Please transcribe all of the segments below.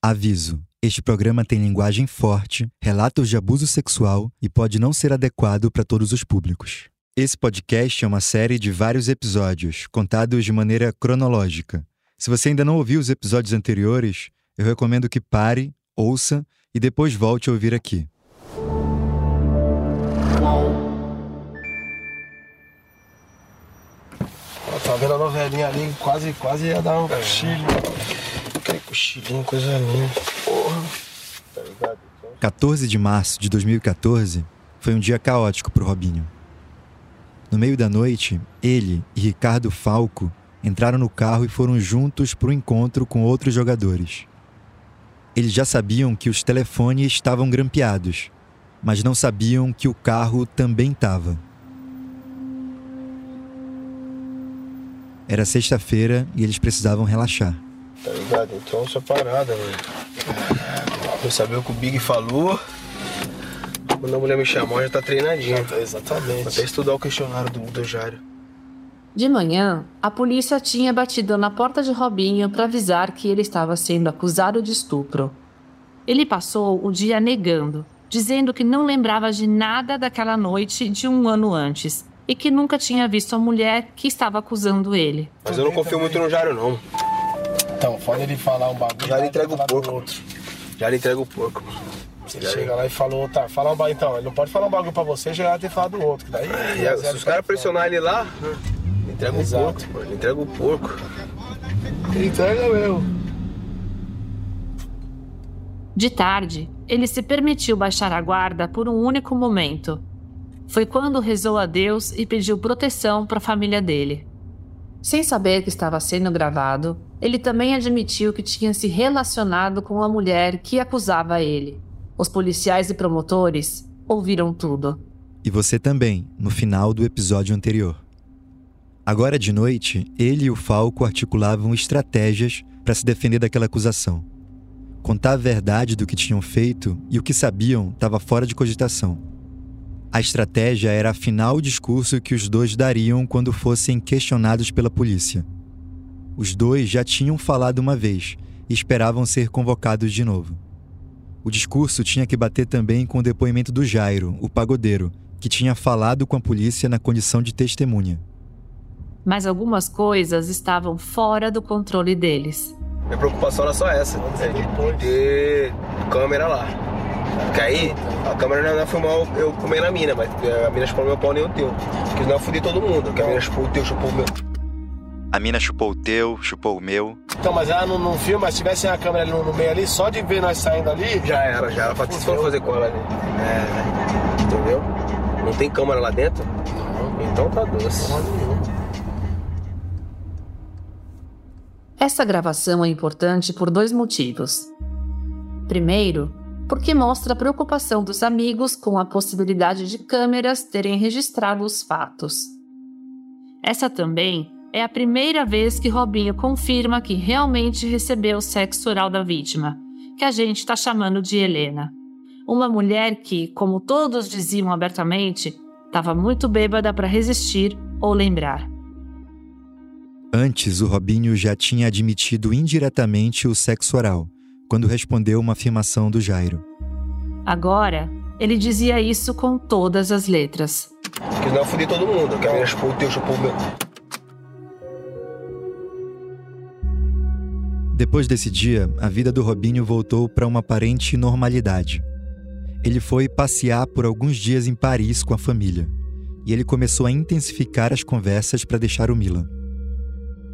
Aviso: este programa tem linguagem forte, relatos de abuso sexual e pode não ser adequado para todos os públicos. Esse podcast é uma série de vários episódios, contados de maneira cronológica. Se você ainda não ouviu os episódios anteriores, eu recomendo que pare, ouça e depois volte a ouvir aqui. Tá vendo a novelinha ali, quase, quase ia dar um cochilo. Cochilinho, coisa linda. Porra. Tá ligado? 14 de março de 2014 foi um dia caótico para o Robinho. No meio da noite, ele e Ricardo Falco entraram no carro e foram juntos para o encontro com outros jogadores. Eles já sabiam que os telefones estavam grampeados, mas não sabiam que o carro também estava. Era sexta-feira e eles precisavam relaxar. Tá ligado? Então essa parada, velho. Eu sabia o que o Big falou. Quando a mulher me chamou, já tá treinadinho. Exatamente. Vou até estudar o questionário do, do Jário. De manhã, a polícia tinha batido na porta de Robinho para avisar que ele estava sendo acusado de estupro. Ele passou o dia negando, dizendo que não lembrava de nada daquela noite de um ano antes e que nunca tinha visto a mulher que estava acusando ele. Mas eu não confio muito no Jário, não. Então, pode ele falar um bagulho. Já lhe vai entrega o porco. outro. Já lhe entrega o porco. Você chega lá e falou, tá, fala um bagulho. Então, ele não pode falar um bagulho pra você, já ia ter falado do outro. Que daí. E aí, se os caras pressionarem ele lá, ele entrega Exato. o porco, mano. Ele entrega o porco. Ele entrega mesmo. De tarde, ele se permitiu baixar a guarda por um único momento. Foi quando rezou a Deus e pediu proteção para a família dele. Sem saber que estava sendo gravado, ele também admitiu que tinha se relacionado com a mulher que acusava ele. Os policiais e promotores ouviram tudo. E você também, no final do episódio anterior. Agora de noite, ele e o Falco articulavam estratégias para se defender daquela acusação. Contar a verdade do que tinham feito e o que sabiam estava fora de cogitação. A estratégia era afinar o discurso que os dois dariam quando fossem questionados pela polícia. Os dois já tinham falado uma vez e esperavam ser convocados de novo. O discurso tinha que bater também com o depoimento do Jairo, o pagodeiro, que tinha falado com a polícia na condição de testemunha. Mas algumas coisas estavam fora do controle deles. Minha preocupação era só essa, é de ter câmera lá. Porque aí a câmera não ia filmar eu comendo a mina, mas a mina chupou meu pau nem o teu. Porque senão eu fudi todo mundo. Porque a mina chupou o teu, chupou o meu. A mina chupou o teu, chupou o meu. Então, mas ela não, não filma, mas se tivesse a câmera ali no, no meio ali, só de ver nós saindo ali. Já era, já era. Pra que for fazer com ela ali? É, entendeu? Não tem câmera lá dentro? Então tá doce. Essa gravação é importante por dois motivos. Primeiro, porque mostra a preocupação dos amigos com a possibilidade de câmeras terem registrado os fatos. Essa também é a primeira vez que Robinho confirma que realmente recebeu o sexo oral da vítima, que a gente está chamando de Helena. Uma mulher que, como todos diziam abertamente, estava muito bêbada para resistir ou lembrar. Antes, o Robinho já tinha admitido indiretamente o sexo oral, quando respondeu uma afirmação do Jairo. Agora, ele dizia isso com todas as letras. Eu fudi todo mundo. Porque a mina chupou o teu, chupou o meu. Depois desse dia, a vida do Robinho voltou para uma aparente normalidade. Ele foi passear por alguns dias em Paris com a família, e ele começou a intensificar as conversas para deixar o Milan.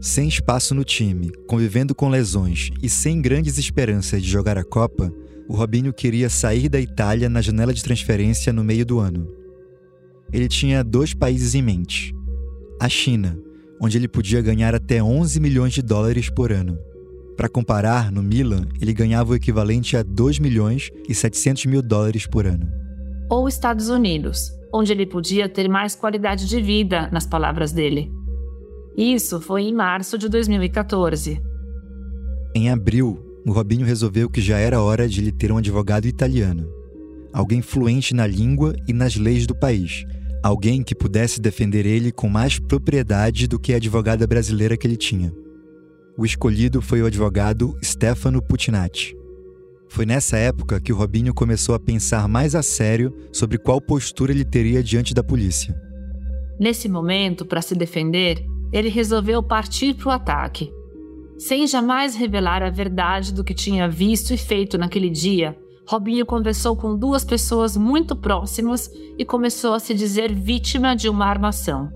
Sem espaço no time, convivendo com lesões e sem grandes esperanças de jogar a Copa, o Robinho queria sair da Itália na janela de transferência no meio do ano. Ele tinha dois países em mente: a China, onde ele podia ganhar até 11 milhões de dólares por ano. Para comparar, no Milan, ele ganhava o equivalente a 2 milhões e 700 mil dólares por ano. Ou Estados Unidos, onde ele podia ter mais qualidade de vida, nas palavras dele. Isso foi em março de 2014. Em abril, o Robinho resolveu que já era hora de ele ter um advogado italiano. Alguém fluente na língua e nas leis do país. Alguém que pudesse defender ele com mais propriedade do que a advogada brasileira que ele tinha. O escolhido foi o advogado Stefano Putinati. Foi nessa época que o Robinho começou a pensar mais a sério sobre qual postura ele teria diante da polícia. Nesse momento, para se defender, ele resolveu partir para o ataque. Sem jamais revelar a verdade do que tinha visto e feito naquele dia, Robinho conversou com duas pessoas muito próximas e começou a se dizer vítima de uma armação.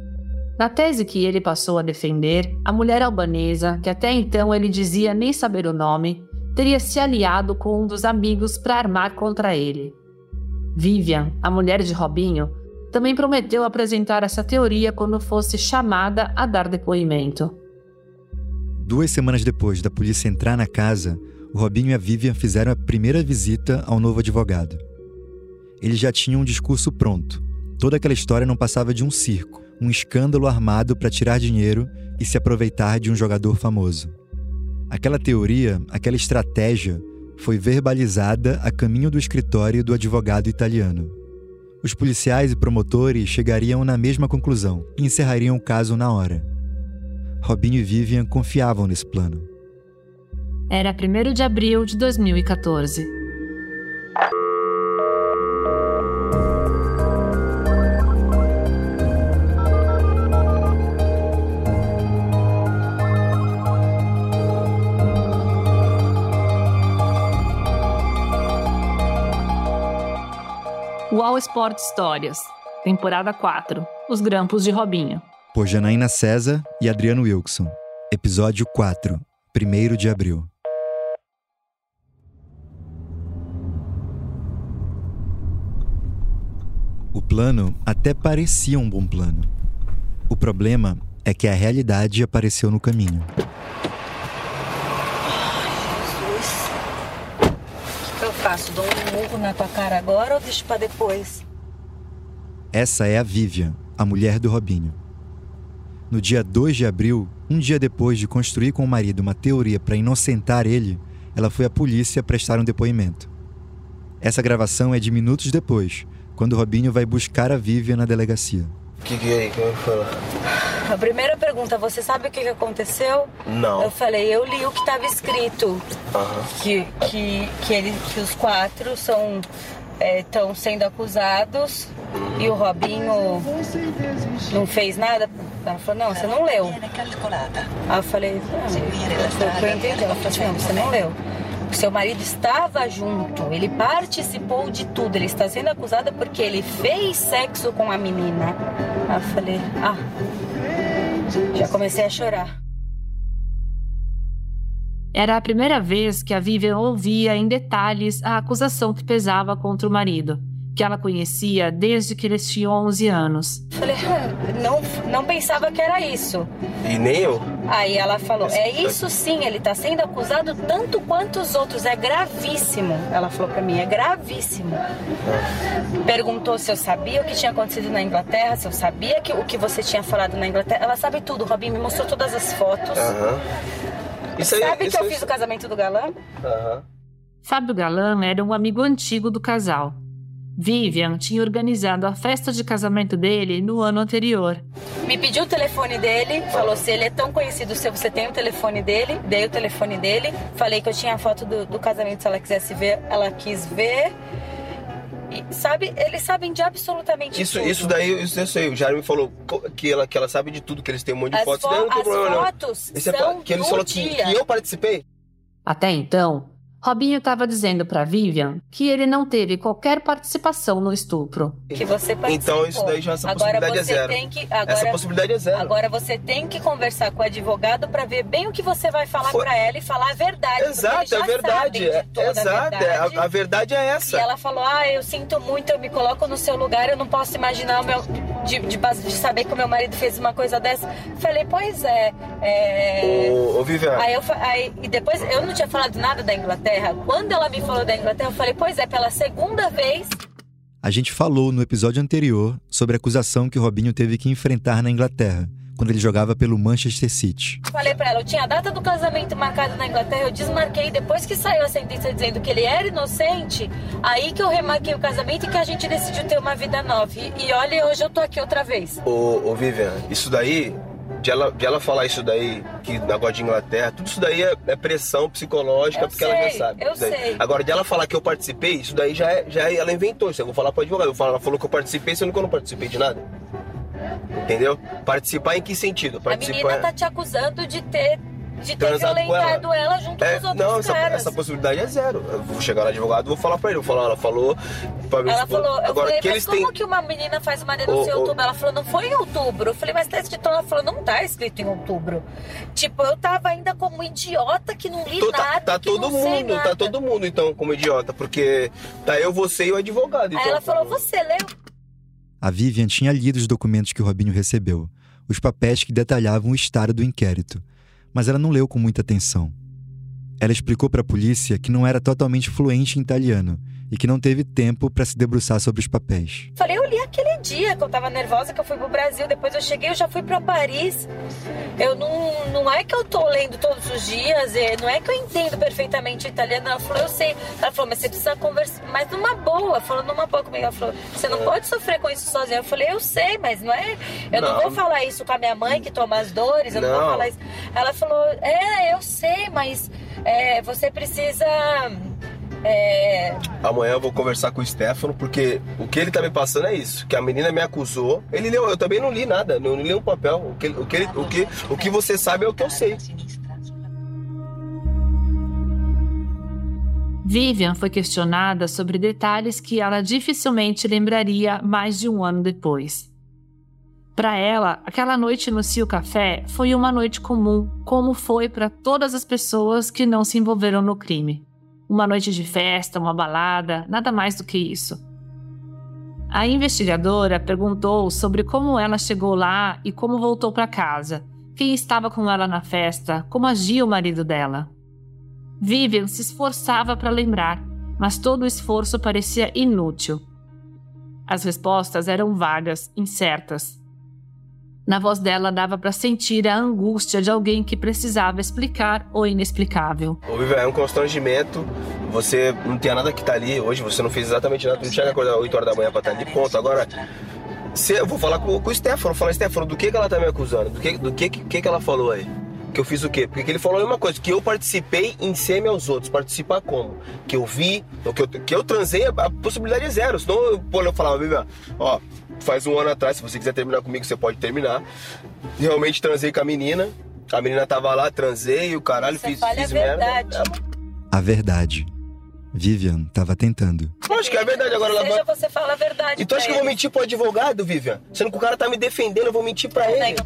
Na tese que ele passou a defender, a mulher albanesa, que até então ele dizia nem saber o nome, teria se aliado com um dos amigos para armar contra ele. Vivian, a mulher de Robinho, também prometeu apresentar essa teoria quando fosse chamada a dar depoimento. Duas semanas depois da polícia entrar na casa, o Robinho e a Vivian fizeram a primeira visita ao novo advogado. Ele já tinha um discurso pronto. Toda aquela história não passava de um circo, um escândalo armado para tirar dinheiro e se aproveitar de um jogador famoso. Aquela teoria, aquela estratégia, foi verbalizada a caminho do escritório do advogado italiano. Os policiais e promotores chegariam na mesma conclusão e encerrariam o caso na hora. Robinho e Vivian confiavam nesse plano. Era 1 de abril de 2014. UOL Sport Histórias, temporada 4 Os Grampos de Robinho. Por Janaína César e Adriano Wilson. Episódio 4 1 de abril. O plano até parecia um bom plano. O problema é que a realidade apareceu no caminho. Jesus. O que eu faço? Dou um murro na tua cara agora ou deixo pra depois? Essa é a Vivian, a mulher do Robinho. No dia 2 de abril, um dia depois de construir com o marido uma teoria para inocentar ele, ela foi à polícia prestar um depoimento. Essa gravação é de minutos depois, quando Robinho vai buscar a Vivian na delegacia. O que, que é aí? Como é que foi lá? A primeira pergunta, você sabe o que que aconteceu? Não. Eu falei, eu li o que estava escrito. Aham. Que, que, que, ele, que os quatro são estão sendo acusados e o Robinho não fez nada. Ela falou, não, você não leu. Aí eu falei, não, foi eu entendi. Ela falou assim, não, você não leu. O seu marido estava junto, ele participou de tudo. Ele está sendo acusado porque ele fez sexo com a menina. Aí eu falei, ah, já comecei a chorar. Era a primeira vez que a Vivian ouvia em detalhes a acusação que pesava contra o marido, que ela conhecia desde que eles tinham 11 anos. Falei, "Ah, não, não pensava que era isso. E nem eu. Aí ela falou: É isso sim, ele tá sendo acusado tanto quanto os outros, é gravíssimo. Ela falou pra mim: É gravíssimo. Perguntou se eu sabia o que tinha acontecido na Inglaterra, se eu sabia que, o que você tinha falado na Inglaterra. Ela sabe tudo, Robin me mostrou todas as fotos. Aham. Isso aí, sabe isso que eu fiz o casamento do galã? Aham. Fábio Galan era um amigo antigo do casal. Vivian tinha organizado a festa de casamento dele no ano anterior. Me pediu o telefone dele, falou se ele é tão conhecido, se você tem o telefone dele, dei o telefone dele, falei que eu tinha a foto do, do casamento, se ela quisesse ver, ela quis ver. E, sabe, eles sabem de absolutamente Isso, tudo. isso daí, isso eu sei. O Jair me falou que ela, que ela sabe de tudo, que eles têm um monte de As, fotos. fo- daí não tem as problema, não. fotos Isso é são pra- que ele do falou que, que eu participei. Até então, Robinho estava dizendo para Vivian que ele não teve qualquer participação no estupro. que você participou. Então isso daí já essa agora possibilidade é você zero. Tem que, Essa agora, possibilidade é zero. agora você tem que conversar com o advogado para ver bem o que você vai falar Foi- pra ela e falar a verdade. porque Exato, eles já é verdade. É, a exato, é, verdade. a, a verdade é E essa. ela falou: Ah, eu sinto muito, eu me coloco no seu lugar, eu não posso imaginar o meu. De, de, base- de saber que o meu marido fez uma coisa dessa. Falei, pois é. é... Ô, ô Vivian, Aí eu aí, e depois eu não tinha falado nada da Inglaterra. Quando ela me falou da Inglaterra, eu falei, pois é, pela segunda vez. A gente falou no episódio anterior sobre a acusação que o Robinho teve que enfrentar na Inglaterra, quando ele jogava pelo Manchester City. Falei pra ela, eu tinha a data do casamento marcada na Inglaterra, eu desmarquei depois que saiu a sentença dizendo que ele era inocente. Aí que eu remarquei o casamento e que a gente decidiu ter uma vida nova. E, e olha, hoje eu tô aqui outra vez. ô, ô Vivian, isso daí de ela, de ela falar isso daí, que negócio de Inglaterra, tudo isso daí é, é pressão psicológica, Eu porque sei, ela já sabe. eu sei. Agora, de ela falar que eu participei, isso daí já, é, já é- ela inventou. Isso eu vou falar pro advogado. Eu falar, ela falou que eu participei, sendo que eu não participei de nada. Entendeu? Participar em que sentido? A Participar. menina tá te acusando de ter, de ter violentado ela. junto É, com os outros não, essa, caras. essa possibilidade é zero. Eu vou chegar no advogado e vou falar pra ele. Eu vou falar, ela falou. Pra mim, Ela falou, eu agora falei, que mas eles como têm. que uma menina faz uma denúncia Ô, em outubro? Ela falou, não foi em outubro. Eu falei, mas tá escrito, ela falou, não tá escrito em outubro. Tipo, eu tava ainda como idiota que não li Tô- tá, nada, tá que todo não sei mundo, nada. tá todo mundo então como idiota, porque tá eu, você e o advogado. Aí então, ela falou, você leu? A Vivian tinha lido os documentos que o Robinho recebeu, os papéis que detalhavam o estado do inquérito, mas ela não leu com muita atenção. Ela explicou para a polícia que não era totalmente fluente em italiano e que não teve tempo para se debruçar sobre os papéis. Falei, dia que eu tava nervosa, que eu fui pro Brasil, depois eu cheguei, eu já fui pra Paris. Eu não, não é que eu tô lendo todos os dias, é, não é que eu entendo perfeitamente o italiano. Ela falou, eu sei. Ela falou, mas você precisa conversar, mas numa boa, falou numa boa comigo. Ela falou, você não pode sofrer com isso sozinha. Eu falei, eu sei, mas não é. Eu não, Não. vou falar isso com a minha mãe que toma as dores, eu não, vou Não. falar isso. Ela falou, é, eu sei, mas é, você precisa. É, Amanhã eu vou conversar com o Stefano, porque o que ele tá me passando é isso, que a menina me acusou. Ele leu, eu também não li nada, não li um papel. O que, o que, ele- o que, o que você sabe é o que eu sei. Vivian foi questionada sobre detalhes que ela dificilmente lembraria mais de um ano depois. Para ela, aquela noite no Cio Café foi uma noite comum, como foi para todas as pessoas que não se envolveram no crime. Uma noite de festa, uma balada, nada mais do que isso. A investigadora perguntou sobre como ela chegou lá e como voltou para casa, quem estava com ela na festa, como agia o marido dela. Vivian se esforçava para lembrar, mas todo o esforço parecia inútil. As respostas eram vagas, incertas. Na voz dela dava para sentir a angústia de alguém que precisava explicar o inexplicável. Ô, Vivian, é um constrangimento. Você não tem nada que tá ali. Hoje você não fez exatamente nada. Tu não chega a acordar 8 horas da manhã pra estar ali, ponto. Agora, se, eu vou falar com, com o Stefano. Falar, Stefano, do que, que ela tá me acusando? Do que, do que, que, que ela falou aí? Que eu fiz o quê? Porque que ele falou a mesma coisa, que eu participei em semi aos outros. Participar como? Que eu vi, ou que eu, que eu transei, a, a possibilidade é zero. Senão eu, pô, eu falava, Vivian, ó, faz um ano atrás, se você quiser terminar comigo, você pode terminar. Realmente transei com a menina. A menina tava lá, transei, o caralho, Você fiz, fala a fiz merda. verdade. A verdade. Vivian estava tentando. Lógico que é verdade, agora ela seja vai... você fala a verdade. E tu acha que eu vou mentir pro advogado, Vivian? Sendo que o cara tá me defendendo, eu vou mentir pra Na ele.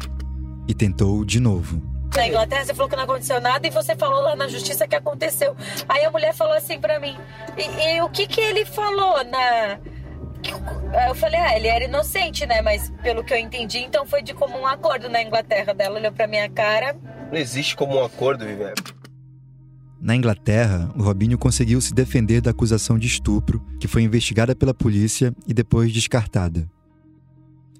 E tentou de novo. Na Inglaterra você falou que não aconteceu nada e você falou lá na justiça que aconteceu. Aí a mulher falou assim pra mim: e, e o que que ele falou na. Eu falei, ah, ele era inocente, né? Mas pelo que eu entendi, então foi de comum acordo na Inglaterra. Ela olhou pra minha cara. Não existe como um acordo, Vivian. Na Inglaterra, o Robinho conseguiu se defender da acusação de estupro, que foi investigada pela polícia e depois descartada.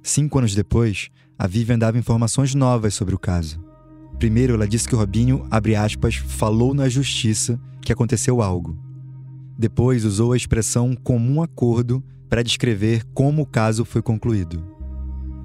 Cinco anos depois, a Vivian dava informações novas sobre o caso. Primeiro, ela disse que o Robinho, abre aspas, falou na justiça que aconteceu algo. Depois, usou a expressão comum acordo para descrever como o caso foi concluído.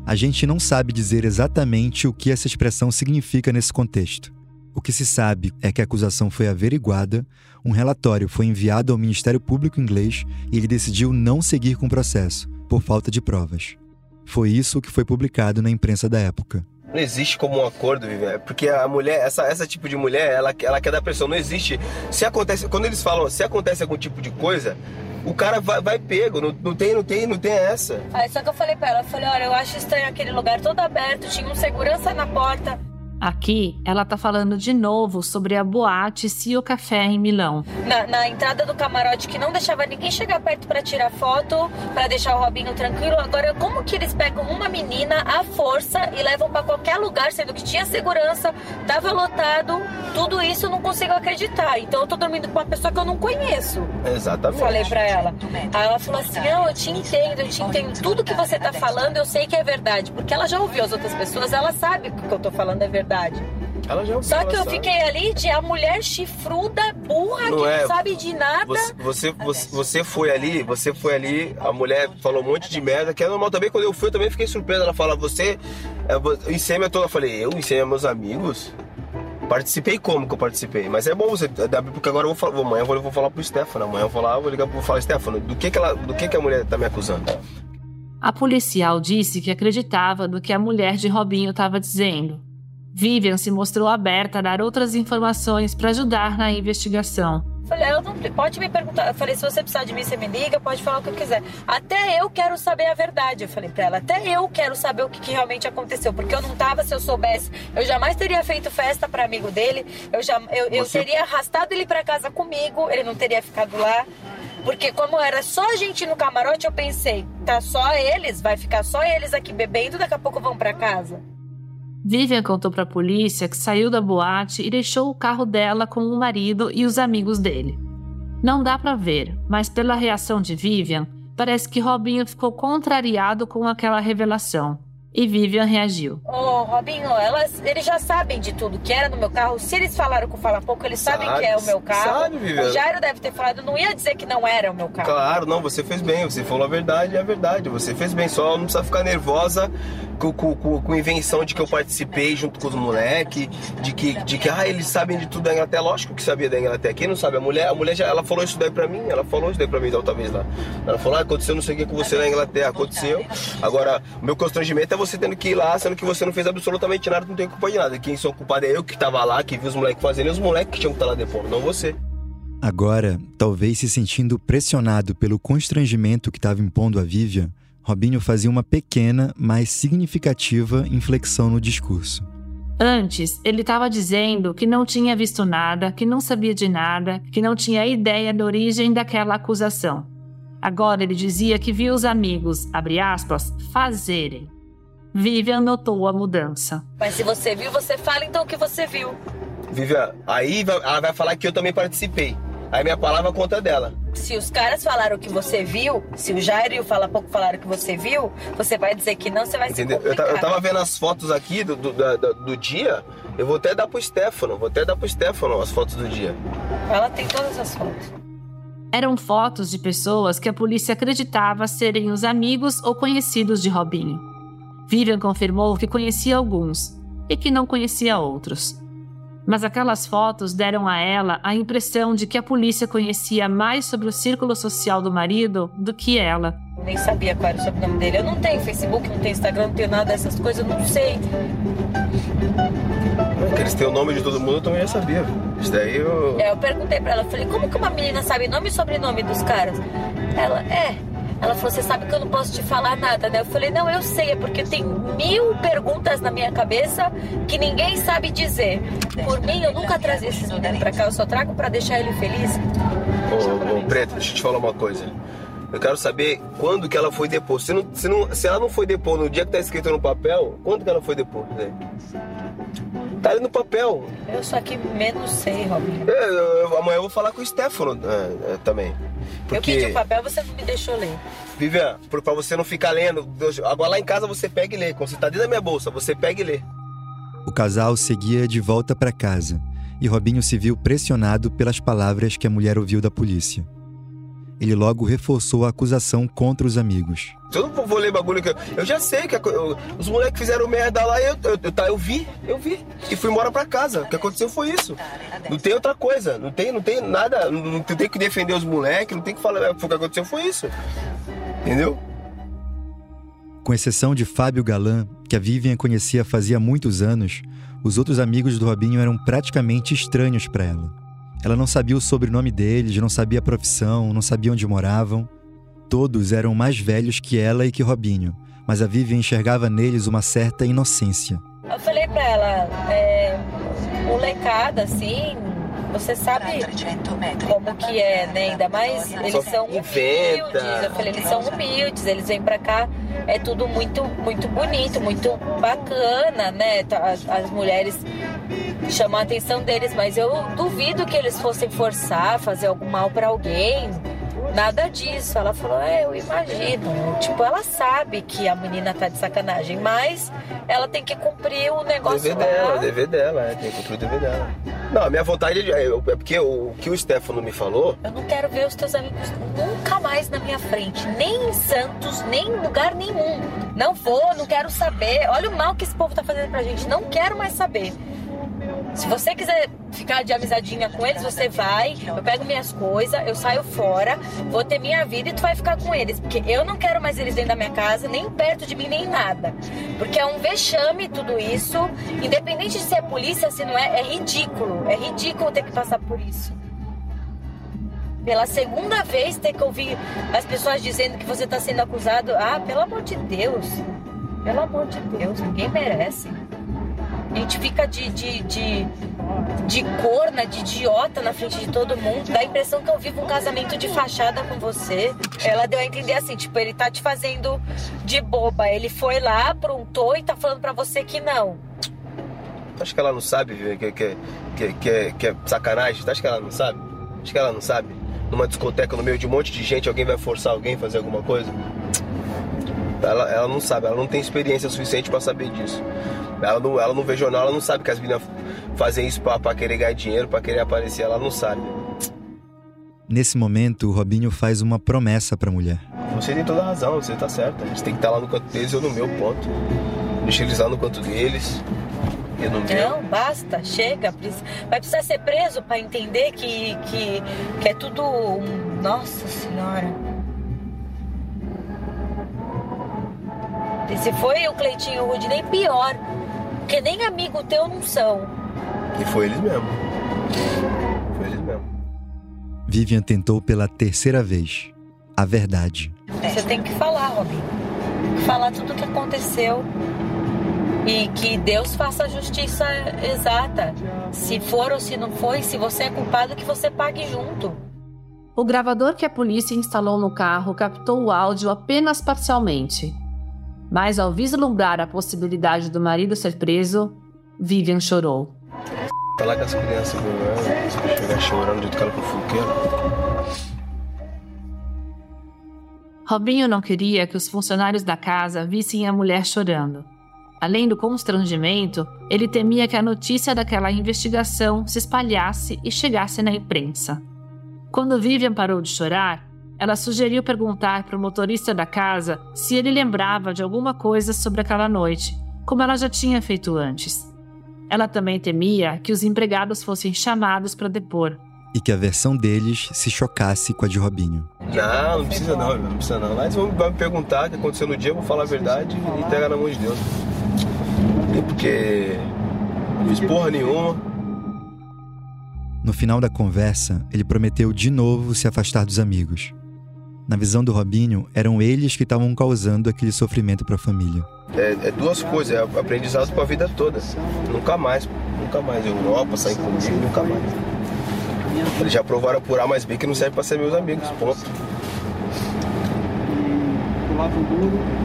A gente não sabe dizer exatamente o que essa expressão significa nesse contexto. O que se sabe é que a acusação foi averiguada, um relatório foi enviado ao Ministério Público inglês e ele decidiu não seguir com o processo, por falta de provas. Foi isso que foi publicado na imprensa da época. Não existe como um acordo, Vivian. Porque a mulher, essa, essa tipo de mulher, ela, ela quer dar pressão. Não existe. Se acontece, quando eles falam, se acontece algum tipo de coisa, o cara vai, vai pego. Não, não tem, não tem, não tem essa. Aí só que eu falei pra ela, eu falei, olha, eu acho estranho aquele lugar todo aberto, tinha um segurança na porta. Aqui, ela tá falando de novo sobre a boate Cio Café em Milão. Na, na entrada do camarote que não deixava ninguém chegar perto pra tirar foto, pra deixar o Robinho tranquilo. Agora, como que eles pegam uma menina à força e levam pra qualquer lugar, sendo que tinha segurança, tava lotado, tudo isso eu não consigo acreditar. Então eu tô dormindo com uma pessoa que eu não conheço. Exatamente. Falei pra ela. Aí ela falou assim: Não, eu te entendo, eu te entendo. Tudo que você tá falando, eu sei que é verdade. Porque ela já ouviu as outras pessoas, ela sabe que o que eu tô falando é verdade. Ela já Só que eu sabe. fiquei ali de a mulher chifruda, burra, Não que é. não sabe de nada. Você, você, você, você foi ali, você foi ali, a mulher falou um monte de merda, que é normal também. Quando eu fui, eu também fiquei surpreso. Ela fala, você. É, vo- Insêmia toda. Eu falei, eu, Insêmia, meus amigos? Participei como que eu participei? Mas é bom você. Porque agora eu vou falar. Amanhã eu vou, eu vou falar pro Stefano. Amanhã eu vou lá, vou ligar vou falar, Stefano, do que, que, ela, do que, que a mulher tá me acusando? A policial disse que acreditava no que a mulher de Robinho estava dizendo. Vivian se mostrou aberta a dar outras informações para ajudar na investigação. Falei, eu não pode me perguntar. Eu falei, se você precisar de mim, você me liga, pode falar o que eu quiser. Até eu quero saber a verdade. Eu falei pra ela, até eu quero saber o que, que realmente aconteceu. Porque eu não tava, se eu soubesse, eu jamais teria feito festa pra amigo dele. Eu, já, eu, eu Você- teria arrastado ele pra casa comigo, ele não teria ficado lá. Porque como era só a gente no camarote, eu pensei, tá só eles, vai ficar só eles aqui bebendo, daqui a pouco vão pra casa. Vivian contou para a polícia que saiu da boate e deixou o carro dela com o marido e os amigos dele. Não dá para ver, mas pela reação de Vivian, parece que Robinho ficou contrariado com aquela revelação. E Vivian reagiu. Ô, Robinho, elas, eles já sabem de tudo que era no meu carro. Se eles falaram com o Fala Pouco, eles sabem Sabe, que é o meu carro. sabe, Vivian. o Jairo deve ter falado, não ia dizer que não era o meu carro. Claro, não, você fez bem, você falou a verdade, é a verdade. Você fez bem, só não precisa ficar nervosa com, com, com, invenção de que eu participei junto com os moleques, de que, de que ah, eles sabem de tudo da Inglaterra. Lógico que sabia da Inglaterra. Quem não sabe? A mulher, a mulher já ela falou isso daí pra mim, ela falou isso daí pra mim da outra vez lá. Ela falou, ah, aconteceu não sei o que com você na Inglaterra, aconteceu. Agora, meu constrangimento é você tendo que ir lá, sendo que você não fez absolutamente nada, não tem culpa de nada. Quem sou culpado é eu que tava lá, que vi os moleques fazendo, e os moleques que tinham que estar lá depondo, não você. Agora, talvez se sentindo pressionado pelo constrangimento que estava impondo a Vivian, Robinho fazia uma pequena, mas significativa inflexão no discurso. Antes, ele estava dizendo que não tinha visto nada, que não sabia de nada, que não tinha ideia da origem daquela acusação. Agora ele dizia que viu os amigos, abre aspas, fazerem. Vivian notou a mudança. Mas se você viu, você fala então o que você viu. Vivian, aí vai- ela vai falar que eu também participei. Aí minha palavra conta dela. Se os caras falaram que você viu, se o Jairo e o Fala Pouco falaram que você viu, você vai dizer que não, você vai Entendeu? se complicar. eu tava vendo as fotos aqui do, do, da- do dia. Eu vou até dar pro Stefano. Vou até dar pro Stefano as fotos do dia. Ela tem todas as fotos. Eram fotos de pessoas que a polícia acreditava serem os amigos ou conhecidos de Robinho. Vivian confirmou que conhecia alguns e que não conhecia outros. Mas aquelas fotos deram a ela a impressão de que a polícia conhecia mais sobre o círculo social do marido do que ela. Eu nem sabia qual era o sobrenome dele. Eu não tenho Facebook, não tenho Instagram, não tenho nada dessas coisas, eu não sei. Que eles têm o nome de todo mundo, eu também já sabia. Isso daí eu. É, eu perguntei pra ela, eu falei, como que uma menina sabe nome e sobrenome dos caras? Ela, é. Ela falou, você sabe que eu não posso te falar nada, né? Eu falei, não, eu sei, é porque tem mil perguntas na minha cabeça que ninguém sabe dizer. Por mim, eu nunca trazia esses meninos pra cá, eu só trago pra deixar ele feliz. Ô, ô, Preto, deixa eu te falar uma coisa. Eu quero saber quando que ela foi depor. Se, não, se, não, se ela não foi depor no dia que tá escrito no papel, quando que ela foi depor? né? Tá ali no papel. Eu só que menos sei, Robinho. É, eu- eu- amanhã eu vou falar com o Stefano é, é, também. Eu Porque, pedi o papel, você não me deixou ler. Vivian, por- pra você não ficar lendo, Deus- agora lá em casa você pega e lê. Quando você tá dentro da minha bolsa, você pega e lê. O casal seguia de volta para casa e Robinho se viu pressionado pelas palavras que a mulher ouviu da polícia. Ele logo reforçou a acusação contra os amigos. Eu não vou ler bagulho que eu, eu já sei que eu- os moleques fizeram merda lá e eu, eu, eu, tá, eu vi, eu vi. E fui embora pra casa. O que aconteceu foi isso. Não tem outra coisa. Não tem, não tem nada. Não, não tem que defender os moleques, não tem que falar. O que aconteceu foi isso. Entendeu? Com exceção de Fábio Galan, que a Vivian conhecia fazia muitos anos, os outros amigos do Robinho eram praticamente estranhos para ela. Ela não sabia o sobrenome deles, não sabia a profissão, não sabia onde moravam. Todos eram mais velhos que ela e que Robinho, mas a Vivian enxergava neles uma certa inocência. Eu falei pra ela, é, molecada, assim, você sabe como que é, né? Ainda mais eles são humildes. Eu falei, eles são humildes, eles vêm pra cá, é tudo muito, muito bonito, muito bacana, né? Tá, As, as mulheres chamam a atenção deles, mas eu duvido que eles fossem forçar, fazer algum mal pra alguém. Nada disso. Ela falou, é, eu imagino. Tipo, ela sabe que a menina tá de sacanagem, mas ela tem que cumprir o negócio dever dela, o dever dela, é, tem que cumprir o dever dela. Não, a minha vontade é, é porque o, o que o Stefano me falou. Eu não quero ver os teus amigos nunca mais na minha frente, nem em Santos, nem em lugar nenhum. Não vou, não quero saber. Olha o mal que esse povo tá fazendo pra gente. Não quero mais saber. Se você quiser ficar de amizadinha com eles, você vai, eu pego minhas coisas, eu saio fora, vou ter minha vida e tu vai ficar com eles. Porque eu não quero mais eles dentro da minha casa, nem perto de mim, nem nada. Porque é um vexame tudo isso. Independente de ser polícia, se não é, é ridículo. É ridículo ter que passar por isso. Pela segunda vez ter que ouvir as pessoas dizendo que você está sendo acusado. Ah, pelo amor de Deus. Pelo amor de Deus, ninguém merece. A gente fica de, de, de, de corna, de idiota na frente de todo mundo. Dá a impressão que eu vivo um casamento de fachada com você. Ela deu a entender assim, tipo, ele tá te fazendo de boba. Ele foi lá, aprontou e tá falando para você que não. Acho que ela não sabe que, que, que, que, que é sacanagem? Acho que ela não sabe? Acho que ela não sabe? Numa discoteca, no meio de um monte de gente, alguém vai forçar alguém a fazer alguma coisa? Ela, ela não sabe, ela não tem experiência suficiente para saber disso. Ela não, ela não vê jornal, ela não sabe que as meninas fazem isso pra, pra querer ganhar dinheiro, pra querer aparecer, ela não sabe. Nesse momento, o Robinho faz uma promessa pra mulher. Você tem toda a razão, você tá certo. A gente tem que estar lá no canto deles, eu no meu ponto. Deixa eles lá no canto deles. Eu no meu. Não, basta, chega. Vai precisar ser preso para entender que, que, que é tudo. Um... Nossa Senhora. E se foi o Cleitinho e o Rudinei, pior. Porque nem amigo teu não são. E foi eles mesmo. Foi eles mesmo. Vivian tentou pela terceira vez. A verdade. Você tem que falar, Robin. Falar tudo o que aconteceu. E que Deus faça a justiça exata. Se for ou se não foi, se você é culpado, que você pague junto. O gravador que a polícia instalou no carro captou o áudio apenas parcialmente. Mas ao vislumbrar a possibilidade do marido ser preso, Vivian chorou. Falar com as crianças chorando, chegar chorando de cara com fogueiro. Robinho não queria que os funcionários da casa vissem a mulher chorando. Além do constrangimento, ele temia que a notícia daquela investigação se espalhasse e chegasse na imprensa. Quando Vivian parou de chorar, ela sugeriu perguntar para o motorista da casa se ele lembrava de alguma coisa sobre aquela noite, como ela já tinha feito antes. Ela também temia que os empregados fossem chamados para depor. E que a versão deles se chocasse com a de Robinho. Não, não precisa não, não precisa não. Mas vão me perguntar o que aconteceu no dia, eu vou falar a verdade e entregar na mão de Deus. Porque não fiz porra nenhuma. No final da conversa, ele prometeu de novo se afastar dos amigos. Na visão do Robinho, eram eles que estavam causando aquele sofrimento para a família. É, é, duas coisas, é aprendizado para a vida toda. Nunca mais, nunca mais. Europa, sair comigo, nunca mais. Eles já provaram por A mais B que não serve para ser meus amigos, ponto.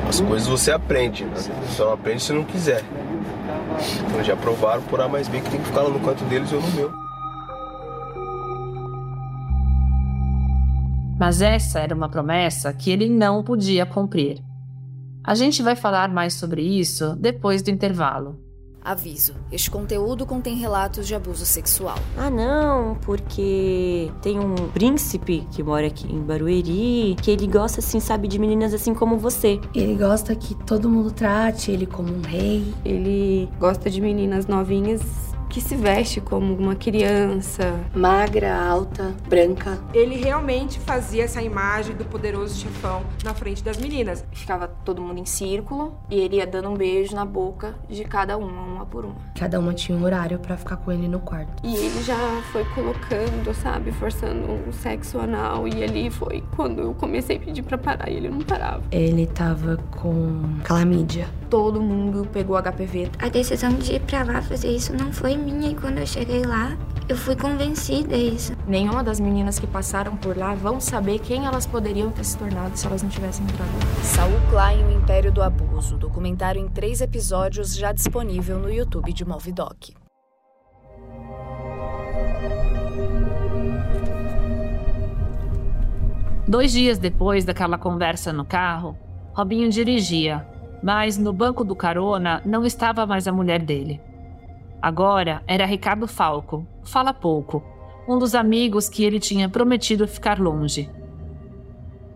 As coisas você aprende, né? Só aprende se não quiser. Então já provaram por A mais B que tem que ficar lá no canto deles ou no meu. Mas essa era uma promessa que ele não podia cumprir. A gente vai falar mais sobre isso depois do intervalo. Aviso: este conteúdo contém relatos de abuso sexual. Ah, não, porque tem um príncipe que mora aqui em Barueri, que ele gosta, assim, sabe, de meninas assim como você. Ele gosta que todo mundo trate ele como um rei. Ele gosta de meninas novinhas que se veste como uma criança. Magra, alta, branca. Ele realmente fazia essa imagem do poderoso chefão na frente das meninas. Ficava todo mundo em círculo e ele ia dando um beijo na boca de cada uma, uma por uma. Cada uma tinha um horário para ficar com ele no quarto. E ele já foi colocando, sabe, forçando um sexo anal e ali foi quando eu comecei a pedir para parar e ele não parava. Ele tava com clamídia. Todo mundo pegou HPV. A decisão de ir para lá fazer isso não foi minha e quando eu cheguei lá, eu fui convencida isso. Nenhuma das meninas que passaram por lá vão saber quem elas poderiam ter se tornado se elas não tivessem entrado. Saul Klein, o Império do Abuso, documentário em três episódios já disponível no YouTube de Movidoc. Dois dias depois daquela conversa no carro, Robinho dirigia, mas no banco do carona não estava mais a mulher dele. Agora era Ricardo Falco, fala pouco, um dos amigos que ele tinha prometido ficar longe.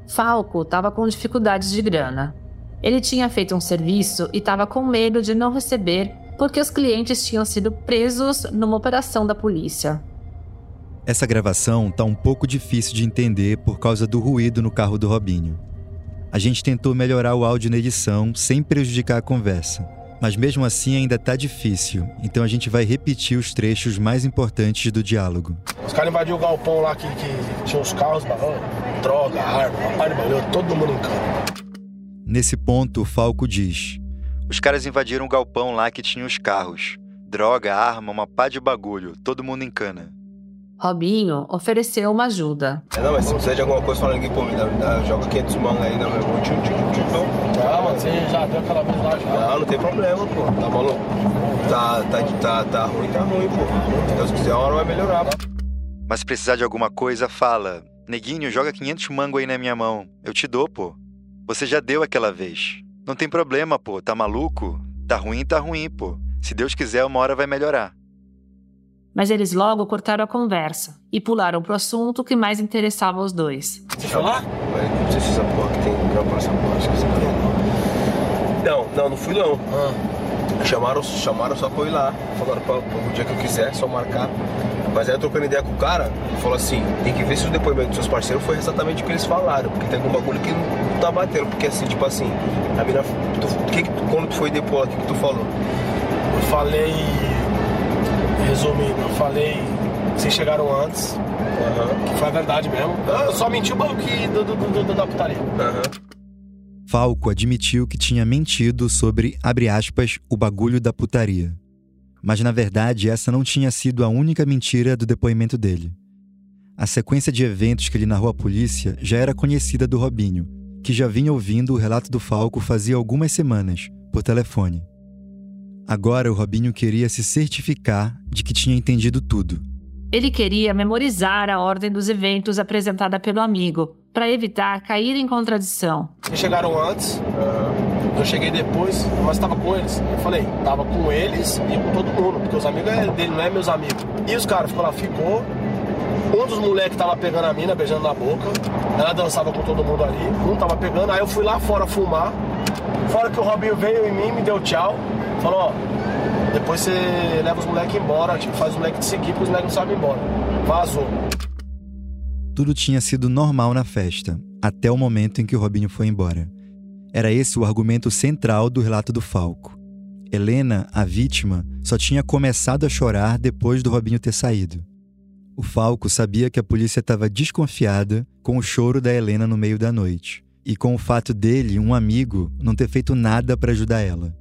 Falco estava com dificuldades de grana. Ele tinha feito um serviço e estava com medo de não receber porque os clientes tinham sido presos numa operação da polícia. Essa gravação tá um pouco difícil de entender por causa do ruído no carro do Robinho. A gente tentou melhorar o áudio na edição sem prejudicar a conversa, mas mesmo assim ainda tá difícil, então a gente vai repetir os trechos mais importantes do diálogo. Os caras invadiram o galpão lá que, que tinha os carros, barão, droga, arma, papai de balhão, todo mundo em campo. Nesse ponto, o Falco diz: Os caras invadiram o galpão lá que tinha os carros. Droga, arma, uma pá de bagulho, todo mundo em cana. Robinho ofereceu uma ajuda. É, não, mas se precisar de alguma coisa falando aqui, pô, me dá, me dá, joga 500 mangos aí, não, meu irmão, tchum, tchum, tchum, tchum. Ah, mano, você já deu aquela vez lá já. Não, não tem problema, pô, tá maluco? Tá, tá, tá, tá ruim, tá ruim, pô. Se Deus quiser, uma hora vai melhorar. Mas se precisar de alguma coisa, fala: Neguinho, joga 500 mango aí na minha mão. Eu te dou, pô. Você já deu aquela vez. Não tem problema, pô. Tá maluco? Tá ruim, tá ruim, pô. Se Deus quiser, uma hora vai melhorar. Mas eles logo cortaram a conversa e pularam pro assunto que mais interessava os dois. Você foi lá? Mas não sei se essa porra que tem grampo nessa porra, acho que você Não, não, não fui não. Chamaram, chamaram só pra eu ir lá. Falaram pra, pra o dia que eu quiser, só marcar. Mas aí eu trocando ideia com o cara, ele falou assim, tem que ver se o depoimento dos seus parceiros foi exatamente o que eles falaram, porque tem algum bagulho que não tá batendo, porque assim, tipo assim, a mina. Tu, que quando tu foi depor, o que, que tu falou? Eu falei. Resumindo, eu falei que vocês chegaram antes. Que foi a verdade mesmo. Eu só menti o que do, do, do- do- da putaria. Falco admitiu que tinha mentido sobre, abre aspas, o bagulho da putaria. Mas na verdade, essa não tinha sido a única mentira do depoimento dele. A sequência de eventos que ele narrou à polícia já era conhecida do Robinho, que já vinha ouvindo o relato do Falco fazia algumas semanas, por telefone. Agora o Robinho queria se certificar de que tinha entendido tudo. Ele queria memorizar a ordem dos eventos apresentada pelo amigo, para evitar cair em contradição. Chegaram antes, eu cheguei depois, mas tava com eles. Eu falei, tava com eles e com todo mundo, porque os amigos é dele, não é meus amigos. E os caras ficou lá, ficou. Um dos moleques tava pegando a mina, beijando na boca. Ela dançava com todo mundo ali. Um tava pegando, aí eu fui lá fora fumar. Fora que o Robinho veio em mim, me deu tchau. Falou, ó, depois você leva os moleques embora, tipo, faz os moleques te seguir, porque os moleques não sabem ir embora. Vazou. Tudo tinha sido normal na festa, até o momento em que o Robinho foi embora. Era esse o argumento central do relato do Falco. Helena, a vítima, só tinha começado a chorar depois do Robinho ter saído. O Falco sabia que a polícia estava desconfiada com o choro da Helena no meio da noite e com o fato dele, um amigo, não ter feito nada para ajudar ela.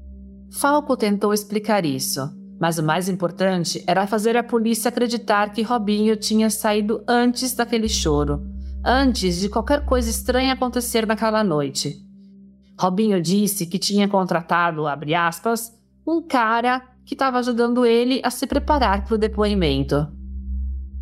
Falco tentou explicar isso, mas o mais importante era fazer a polícia acreditar que Robinho tinha saído antes daquele choro, antes de qualquer coisa estranha acontecer naquela noite. Robinho disse que tinha contratado, abre aspas, um cara que estava ajudando ele a se preparar para o depoimento.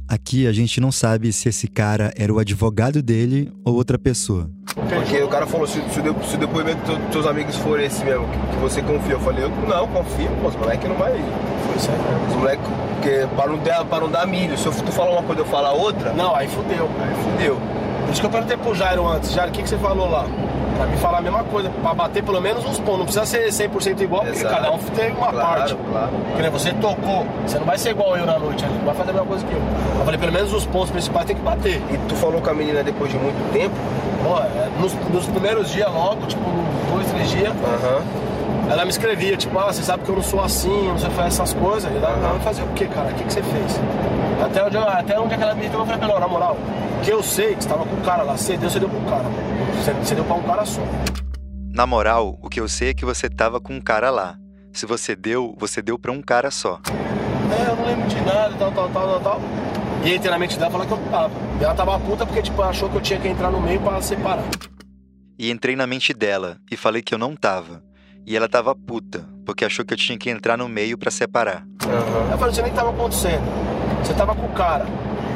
Aqui a gente não sabe se esse cara era o advogado dele ou outra pessoa. Porque o cara falou, se, se, o, se o depoimento dos teus- teus amigos for esse mesmo, que, que você confia, eu falei, eu não, confio, pô, os moleques não vai. Foi aí. Os moleques, porque para não, dar, para não dar milho, se eu, tu falar uma coisa eu falar outra. Não, aí fudeu. Aí fudeu. Por isso que eu perguntei pro Jairo antes, Jairo, o que, que você falou lá? Pra me falar a mesma coisa, pra bater pelo menos uns pontos. Não precisa ser 100% igual, porque Exato. cada um tem uma Claro, parte. claro. Porque né, você tocou, você não vai ser igual eu na noite ali, não vai fazer a mesma coisa que eu. Eu falei, pelo menos os pontos principais tem que bater. E tu falou com a menina depois de muito tempo? Pô, é, nos, nos primeiros dias logo, tipo, dois, três dias, ela me escrevia, tipo, ah, você sabe que eu não sou assim, eu não sei fazer essas coisas. E ela, ela fazer o quê, cara? O que, que você fez? Até onde, até onde aquela menina eu falei pra ela, na moral, que eu sei que você tava com o cara lá, você deu, você deu pro cara. Você, deu pra um cara só. Na moral, o que eu sei é que você tava com um cara lá. Se você deu, você deu pra um cara só. É, eu não lembro de nada, tal, tal, tal, tal, tal. E entrei na mente dela falando que eu tava. E ela tava puta porque, tipo, achou que eu tinha que entrar no meio pra separar. E entrei na mente dela e falei que eu não tava. E ela tava puta, porque achou que eu tinha que entrar no meio pra separar. Eu falei, você nem tava acontecendo. Você tava com o cara.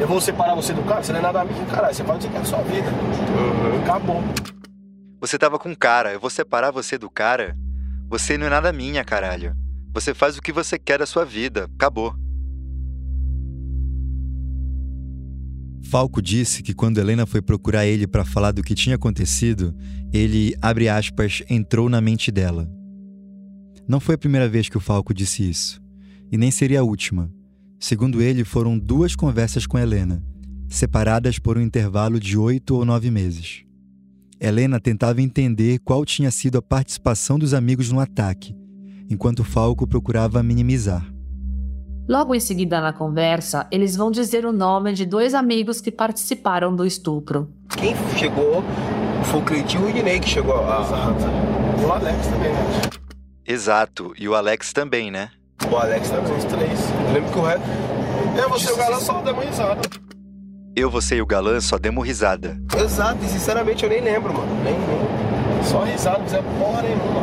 Eu vou separar você do cara, você não é nada a mim, caralho. Você faz o que você quer da sua vida. Uhum. Acabou. Você tava com um cara, eu vou separar você do cara? Você não é nada minha, caralho. Você faz o que você quer da sua vida. Acabou. Falco disse que quando Helena foi procurar ele para falar do que tinha acontecido, ele, abre aspas, entrou na mente dela. Não foi a primeira vez que o Falco disse isso, e nem seria a última. Segundo ele, foram duas conversas com Helena, separadas por um intervalo de oito ou nove meses. Helena tentava entender qual tinha sido a participação dos amigos no ataque, enquanto Falco procurava minimizar. Logo em seguida na conversa, eles vão dizer o nome de dois amigos que participaram do estupro. Quem chegou foi o Cleitinho e o Idinei que chegou. A... E o Alex também, né? Exato, e o Alex também, né? O Alex também. Os três. Eu lembro que o resto. Eu, você e o galã só demos risada. Eu, você e o galã só demos risada. Exato, e sinceramente eu nem lembro, mano. Nem lembro. Só risada, não fizer porra nenhuma.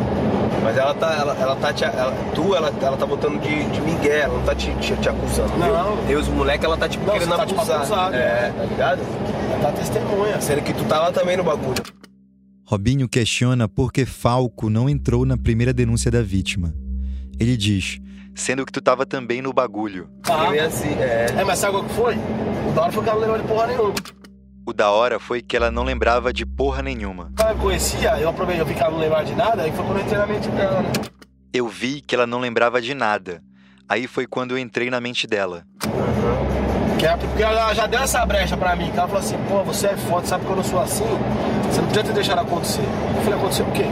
Mas ela tá, ela, ela tá te, ela, tu, ela, ela tá botando de, de migué, ela não tá te, te, te acusando. Não. Eu, os moleques, ela tá tipo Não, querendo você tá, tipo, acusar. acusado. é, tá ligado? Ela tá testemunha. Sendo que tu tava também no bagulho. Robinho questiona por que Falco não entrou na primeira denúncia da vítima. Ele diz: sendo que tu tava também no bagulho. Ah. E assim, é. É, mas sabe o que foi? O da hora foi que ela não lembrou de porra nenhuma. O da hora foi que ela não lembrava de porra nenhuma. Quando eu conhecia, eu aproveitei, eu vi que ela não lembrava de nada, aí foi quando eu entrei na mente dela, né? Eu vi que ela não lembrava de nada. Aí foi quando eu entrei na mente dela. Que é porque ela já deu essa brecha pra mim, que ela falou assim, pô, você é foda, sabe que eu não sou assim? Você não podia ter deixado acontecer. Eu falei, aconteceu o quê?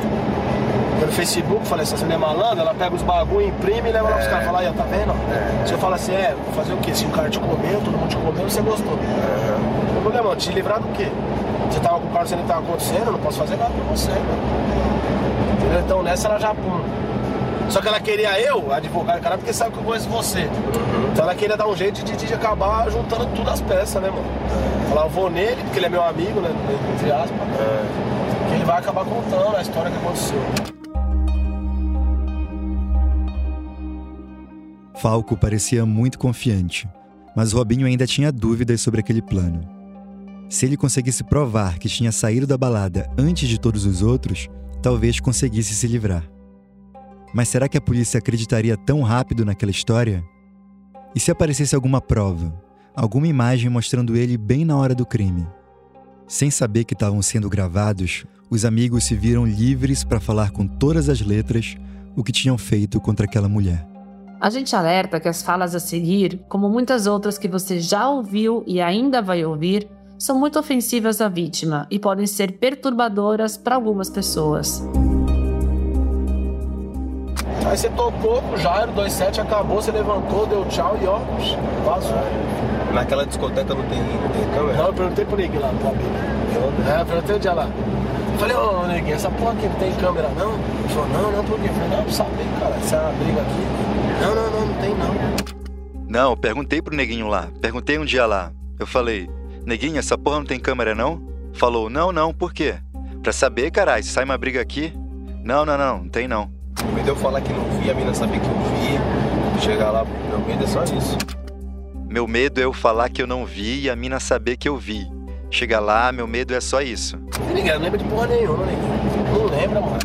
Pelo Facebook, falei, se você não é malandro, ela pega os bagulho, imprime e leva lá pros caras. Fala, aí, tá vendo? Se eu falar assim, é, vou fazer o quê? Se o cara te comeu, todo mundo te comeu, você gostou. O problema, é, te livrar do quê? Você tava com o cara, você nem tava acontecendo, eu não posso fazer nada pra você, mano. Entendeu? Então nessa ela já pum. Só que ela queria eu, advogado, cara, porque sabe que eu conheço você. Então ela queria dar um jeito de, de acabar juntando tudo as peças, né, mano? Falar, eu vou nele, porque ele é meu amigo, né? Entre aspas. Que ele vai acabar contando a história que aconteceu. Falco parecia muito confiante, mas Robinho ainda tinha dúvidas sobre aquele plano. Se ele conseguisse provar que tinha saído da balada antes de todos os outros, talvez conseguisse se livrar. Mas será que a polícia acreditaria tão rápido naquela história? E se aparecesse alguma prova, alguma imagem mostrando ele bem na hora do crime? Sem saber que estavam sendo gravados, os amigos se viram livres para falar com todas as letras o que tinham feito contra aquela mulher. A gente alerta que as falas a seguir, como muitas outras que você já ouviu e ainda vai ouvir, são muito ofensivas à vítima e podem ser perturbadoras para algumas pessoas. Aí você tocou pro Jairo, 27, acabou, você levantou, deu tchau e ó, vazou. Naquela discoteca não tem, não tem câmera? Não, eu perguntei pro Neguinho lá, pro amigo. É, eu perguntei o dia lá. Eu falei, ô Neguinho, essa porra aqui não tem câmera não? Ele falou, não, não, por quê? Eu falei, não, pra saber, cara, essa é uma briga aqui. Não, não, não, não tem não. Não, eu perguntei pro neguinho lá. Perguntei um dia lá. Eu falei, neguinho, essa porra não tem câmera não? Falou, não, não, por quê? Pra saber, caralho, se sai uma briga aqui? Não, não, não, não tem não. De eu falar que não vi, a mina saber que eu vi. Chegar lá, meu medo é só isso. Meu medo é eu falar que eu não vi e a mina saber que eu vi. Chega lá, meu medo é só isso. Não lembra de porra nenhuma, Neguinho. Não lembra, mano.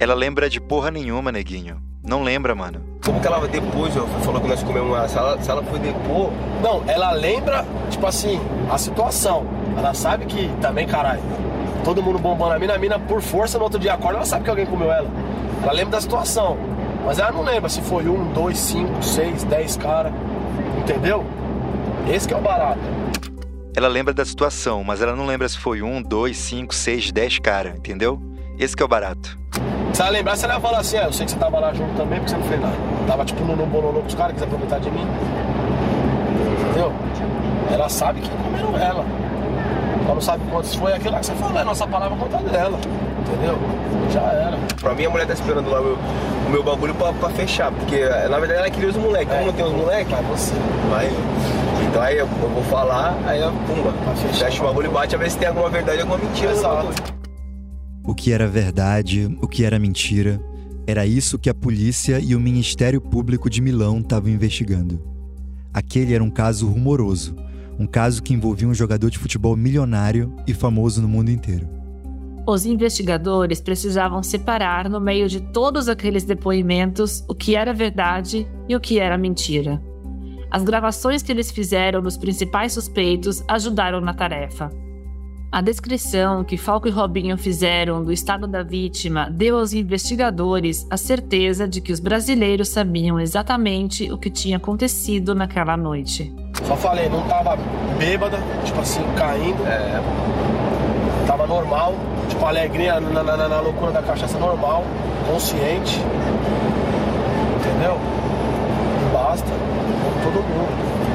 Ela lembra de porra nenhuma, neguinho. Não lembra, mano. Como que ela depois, ó, falou que nós comemos uma. Se ela, se ela foi depor. Não, ela lembra, tipo assim, a situação. Ela sabe que também, caralho, todo mundo bombando a mina, a mina por força no outro dia acorda, ela sabe que alguém comeu ela. Ela lembra da situação. Mas ela não lembra se foi um, dois, cinco, seis, dez cara. Entendeu? Esse que é o barato. Ela lembra da situação, mas ela não lembra se foi um, dois, cinco, seis, dez cara, entendeu? Esse que é o barato. Se ela lembrar, ela ia falar assim, é, eu sei que você tava lá junto também, porque você não fez nada. Tava tipo no bololô com os caras, quis aproveitar de mim. Entendeu? Ela sabe que comeram ela. Ela não sabe quantos foi aquilo lá que você falou, é nossa palavra contra dela. Entendeu? Já era. Pra mim, a mulher tá esperando lá o meu, o meu bagulho pra, pra fechar, porque na verdade ela queria os moleques. Como não tem os moleques? Vai você. Vai. Então aí eu, eu vou falar, aí ela, pumba, fecha o bagulho e bate a ver se tem alguma verdade e alguma mentira Exato. O que era verdade, o que era mentira, era isso que a polícia e o Ministério Público de Milão estavam investigando. Aquele era um caso rumoroso, um caso que envolvia um jogador de futebol milionário e famoso no mundo inteiro. Os investigadores precisavam separar, no meio de todos aqueles depoimentos, o que era verdade e o que era mentira. As gravações que eles fizeram dos principais suspeitos ajudaram na tarefa. A descrição que Falco e Robinho fizeram do estado da vítima deu aos investigadores a certeza de que os brasileiros sabiam exatamente o que tinha acontecido naquela noite. Só falei, não tava bêbada, tipo assim, caindo. É. Tava normal, tipo, alegria na, na, na loucura da cachaça normal, consciente. Entendeu? E basta. Com todo mundo.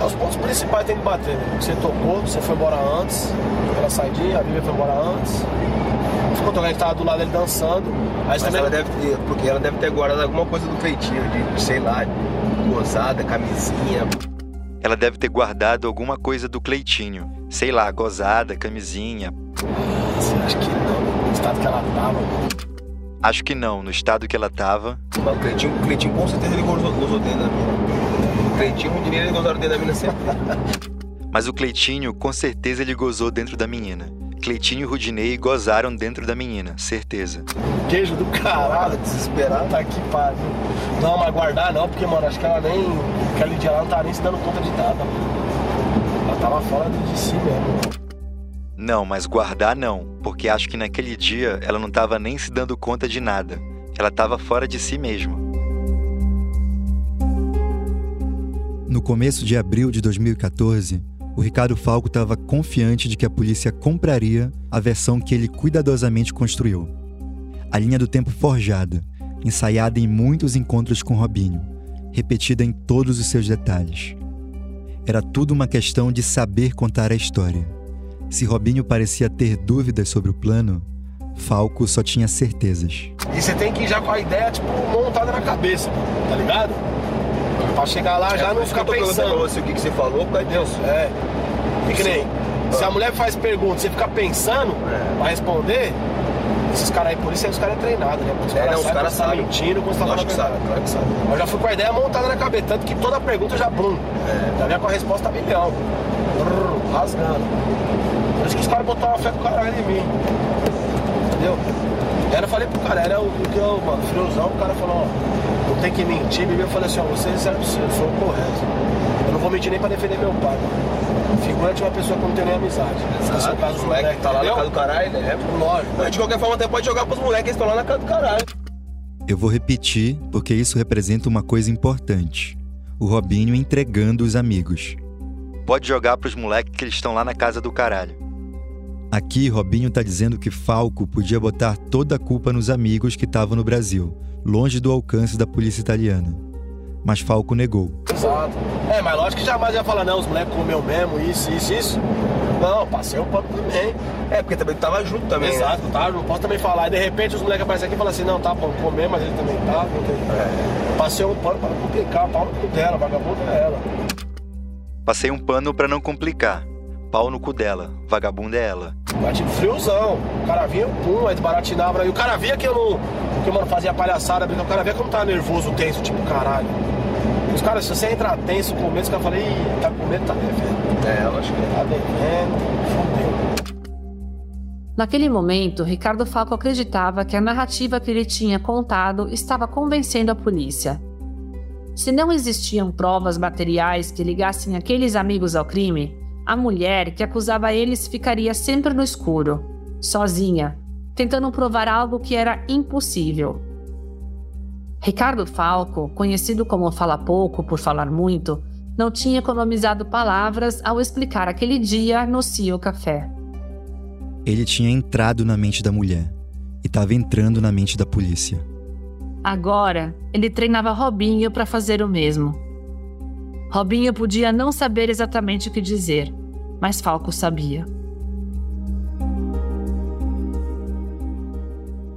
É, os pontos principais tem que bater, né? Você tocou, você foi embora antes, ela saidinha, a Bíblia foi embora antes. Ficou tocando, a gente tava do lado dele dançando. Aí Mas também... ela deve ter, porque ela deve ter guardado alguma coisa do feitinho, de, sei lá, gozada, camisinha. Ela deve ter guardado alguma coisa do Cleitinho. Sei lá, gozada, camisinha. Acho que não, no estado que ela tava. Acho que não, no estado que ela tava. Mas o Cleitinho, o Cleitinho com certeza ele gozou, gozou dentro da mina. Cleitinho, o dinheiro ele gozou dentro da mina sempre. Mas o Cleitinho, com certeza ele gozou dentro da menina. Cleitinho e Rudinei gozaram dentro da menina, certeza. Queijo do caralho, desesperado. Tá aqui, pariu. Não, mas guardar não, porque, mano, acho que ela nem. Aquele dia ela não tá nem se dando conta de nada, mano. Ela tava fora de si mesmo. Não, mas guardar não, porque acho que naquele dia ela não tava nem se dando conta de nada. Ela tava fora de si mesma. No começo de abril de 2014, o Ricardo Falco estava confiante de que a polícia compraria a versão que ele cuidadosamente construiu. A linha do tempo forjada, ensaiada em muitos encontros com Robinho, repetida em todos os seus detalhes. Era tudo uma questão de saber contar a história. Se Robinho parecia ter dúvidas sobre o plano, Falco só tinha certezas. E você tem que ir já com a ideia, tipo, montada na cabeça, tá ligado? Pra chegar lá já É, não ficar pensando. pra você o que, que você falou, por causa disso. É. E que nem, se a mulher faz pergunta, você fica pensando É. pra responder, esses caras aí, por isso aí os caras é treinado, né? Os É, sabem caras tá sabem. mentindo, quando você tá falando que a sabe, claro que sabe. Eu já fui com a ideia montada na cabeça, tanto que toda pergunta já brum. É. Já vinha com a resposta a milhão. Brrr, rasgando. Por isso que os caras botaram uma fé com caralho em mim. Entendeu? E aí eu falei pro cara, era o que eu, mano, friozão, o cara falou, ó, tem que mentir, eu falei assim, ó, você pro seu, eu sou correto. Eu não vou mentir nem pra defender meu pai, mano. Figurante é uma pessoa que não tem nem amizade. Esse é o Sabe, caso os do moleques que tá lá na casa do caralho, né? Lógico. Mas de qualquer forma até pode jogar pros moleques que estão lá na casa do caralho. Eu vou repetir porque isso representa uma coisa importante: o Robinho entregando os amigos. Pode jogar pros moleques que eles estão lá na casa do caralho. Aqui, Robinho tá dizendo que Falco podia botar toda a culpa nos amigos que estavam no Brasil, longe do alcance da polícia italiana. Mas Falco negou. Exato. É, mas lógico que jamais ia falar, não, os moleques comeu mesmo, isso, isso, isso. Não, passei o pano também. É, porque também tu tava junto também, Exato, né? tá? Não posso também falar. E de repente os moleques aparecem aqui e falam assim, não, tá bom, comer, mas ele também tá. não tem- É. Passei um pano para não complicar, pau no cu dela, vagabunda é ela. Passei um pano pra não complicar. Pau no cu dela. Vagabunda é ela. Mas tipo, friozão. O cara vinha, pum, aí desbaratinava. E o cara via que eu não. Que eu, mano, fazia palhaçada, porque o cara via que eu não tava nervoso, tenso, tipo, caralho. Os caras, se você entrar tenso com medo, os caras falam, ih, tá com medo, tá devendo. É, eu acho que Tá devendo, fudeu. Naquele momento, Ricardo Falco acreditava que a narrativa que ele tinha contado estava convencendo a polícia. Se não existiam provas materiais que ligassem aqueles amigos ao crime, a mulher que acusava eles ficaria sempre no escuro, sozinha, tentando provar algo que era impossível. Ricardo Falco, conhecido como Fala Pouco por falar muito, não tinha economizado palavras ao explicar aquele dia no Cio Café. Ele tinha entrado na mente da mulher e estava entrando na mente da polícia. Agora, ele treinava Robinho para fazer o mesmo. Robinho podia não saber exatamente o que dizer, mas Falco sabia.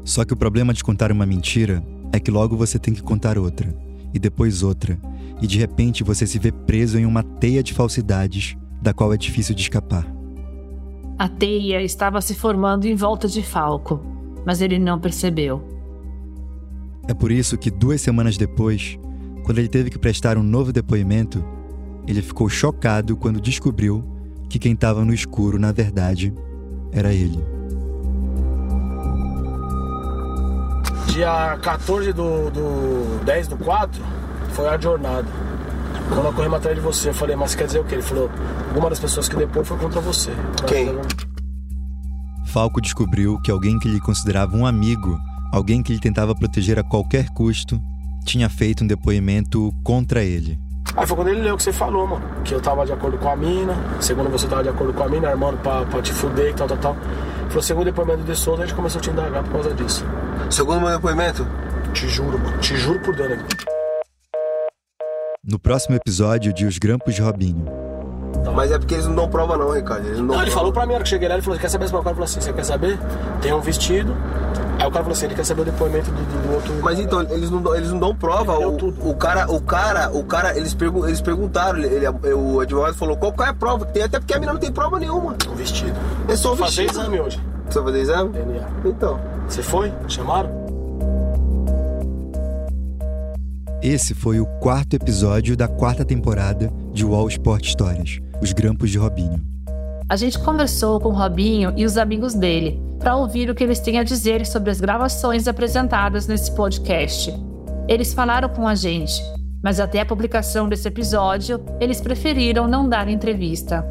Só que o problema de contar uma mentira é que logo você tem que contar outra, e depois outra, e de repente você se vê preso em uma teia de falsidades da qual é difícil de escapar. A teia estava se formando em volta de Falco, mas ele não percebeu. É por isso que duas semanas depois, quando ele teve que prestar um novo depoimento, ele ficou chocado quando descobriu que quem estava no escuro, na verdade, era ele. Dia 14 do, do 10 do 4 foi a jornada. Quando eu corri atrás de você, eu falei, mas quer dizer o quê? Ele falou, alguma das pessoas que depois foi contra você. Quem? Falco descobriu que alguém que lhe considerava um amigo, alguém que ele tentava proteger a qualquer custo, tinha feito um depoimento contra ele. Aí foi quando ele leu o que você falou, mano. Que eu tava de acordo com a mina, segundo você tava de acordo com a mina, armando pra, pra te fuder e tal, tal, tal. Falou, segundo o depoimento de Souza, a gente começou a te indagar por causa disso. Segundo meu depoimento? Te juro, mano. Te juro por Deus, né? No próximo episódio de Os Grampos de Robinho. Mas é porque eles não dão prova não, Ricardo. Eles não, Não, ele prova. falou pra mim, na hora que eu cheguei lá, ele falou, quer saber? O cara falou assim, você quer saber? Tem um vestido. Aí o cara falou assim, ele quer saber o depoimento do, do- outro. Mas então, eles não, dão- eles não dão prova. O, o cara, o cara, o cara, eles, pergun eles perguntaram, ele, ele- o advogado falou, qual, qual é a prova? Tem, até porque a menina não tem prova nenhuma. O vestido. É só o Vou fazer vestido. exame hoje. Você vai fazer exame? DNA. Então. Você foi? Chamaram? Esse foi o quarto episódio da quarta temporada de Wall Sport Histórias, Os Grampos de Robinho. A gente conversou com Robinho e os amigos dele para ouvir o que eles têm a dizer sobre as gravações apresentadas nesse podcast. Eles falaram com a gente, mas até a publicação desse episódio, eles preferiram não dar entrevista.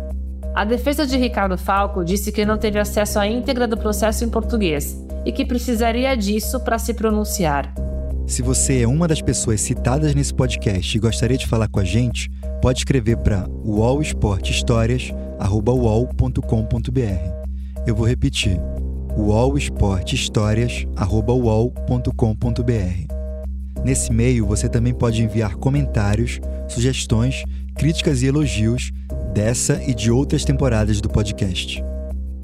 A defesa de Ricardo Falco disse que não teve acesso à íntegra do processo em português e que precisaria disso para se pronunciar. Se você é uma das pessoas citadas nesse podcast e gostaria de falar com a gente, pode escrever para wallsporthistórias@uol.com.br. Eu vou repetir: wallsporthistórias@uol.com.br. Nesse e-mail você também pode enviar comentários, sugestões, críticas e elogios dessa e de outras temporadas do podcast.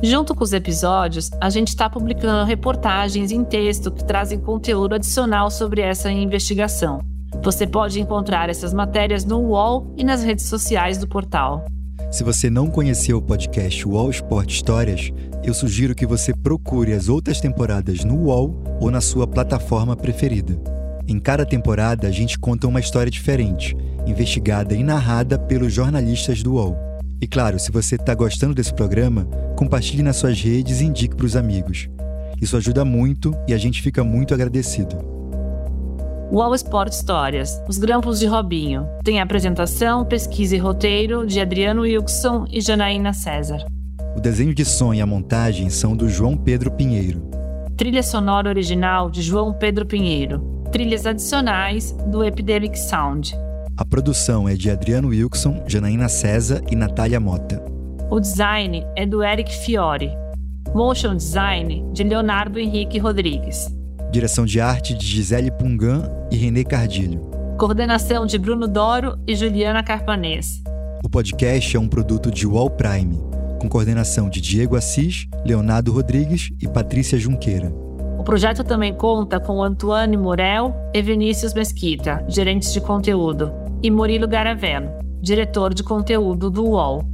Junto com os episódios, a gente está publicando reportagens em texto que trazem conteúdo adicional sobre essa investigação. Você pode encontrar essas matérias no UOL e nas redes sociais do portal. Se você não conheceu o podcast UOL Esporte Histórias, eu sugiro que você procure as outras temporadas no UOL ou na sua plataforma preferida. Em cada temporada, a gente conta uma história diferente, investigada e narrada pelos jornalistas do UOL. E claro, se você está gostando desse programa, compartilhe nas suas redes e indique para os amigos. Isso ajuda muito e a gente fica muito agradecido. UOL Sport Histórias, Os Grampos de Robinho. Tem apresentação, pesquisa e roteiro de Adriano Wilson e Janaína César. O desenho de som e a montagem são do João Pedro Pinheiro. Trilha sonora original de João Pedro Pinheiro. Trilhas adicionais do Epidemic Sound. A produção é de Adriano Wilson, Janaína César e Natália Mota. O design é do Eric Fiore. Motion design de Leonardo Henrique Rodrigues. Direção de arte de Gisele Pungan e Renê Cardilho. Coordenação de Bruno Doro e Juliana Carpanês. O podcast é um produto de Wall Prime, com coordenação de Diego Assis, Leonardo Rodrigues e Patrícia Junqueira. O projeto também conta com Antoine Morel e Vinícius Mesquita, gerentes de conteúdo, e Murilo Garavello, diretor de conteúdo do UOL.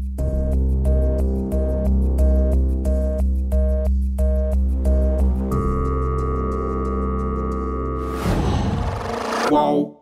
Qual?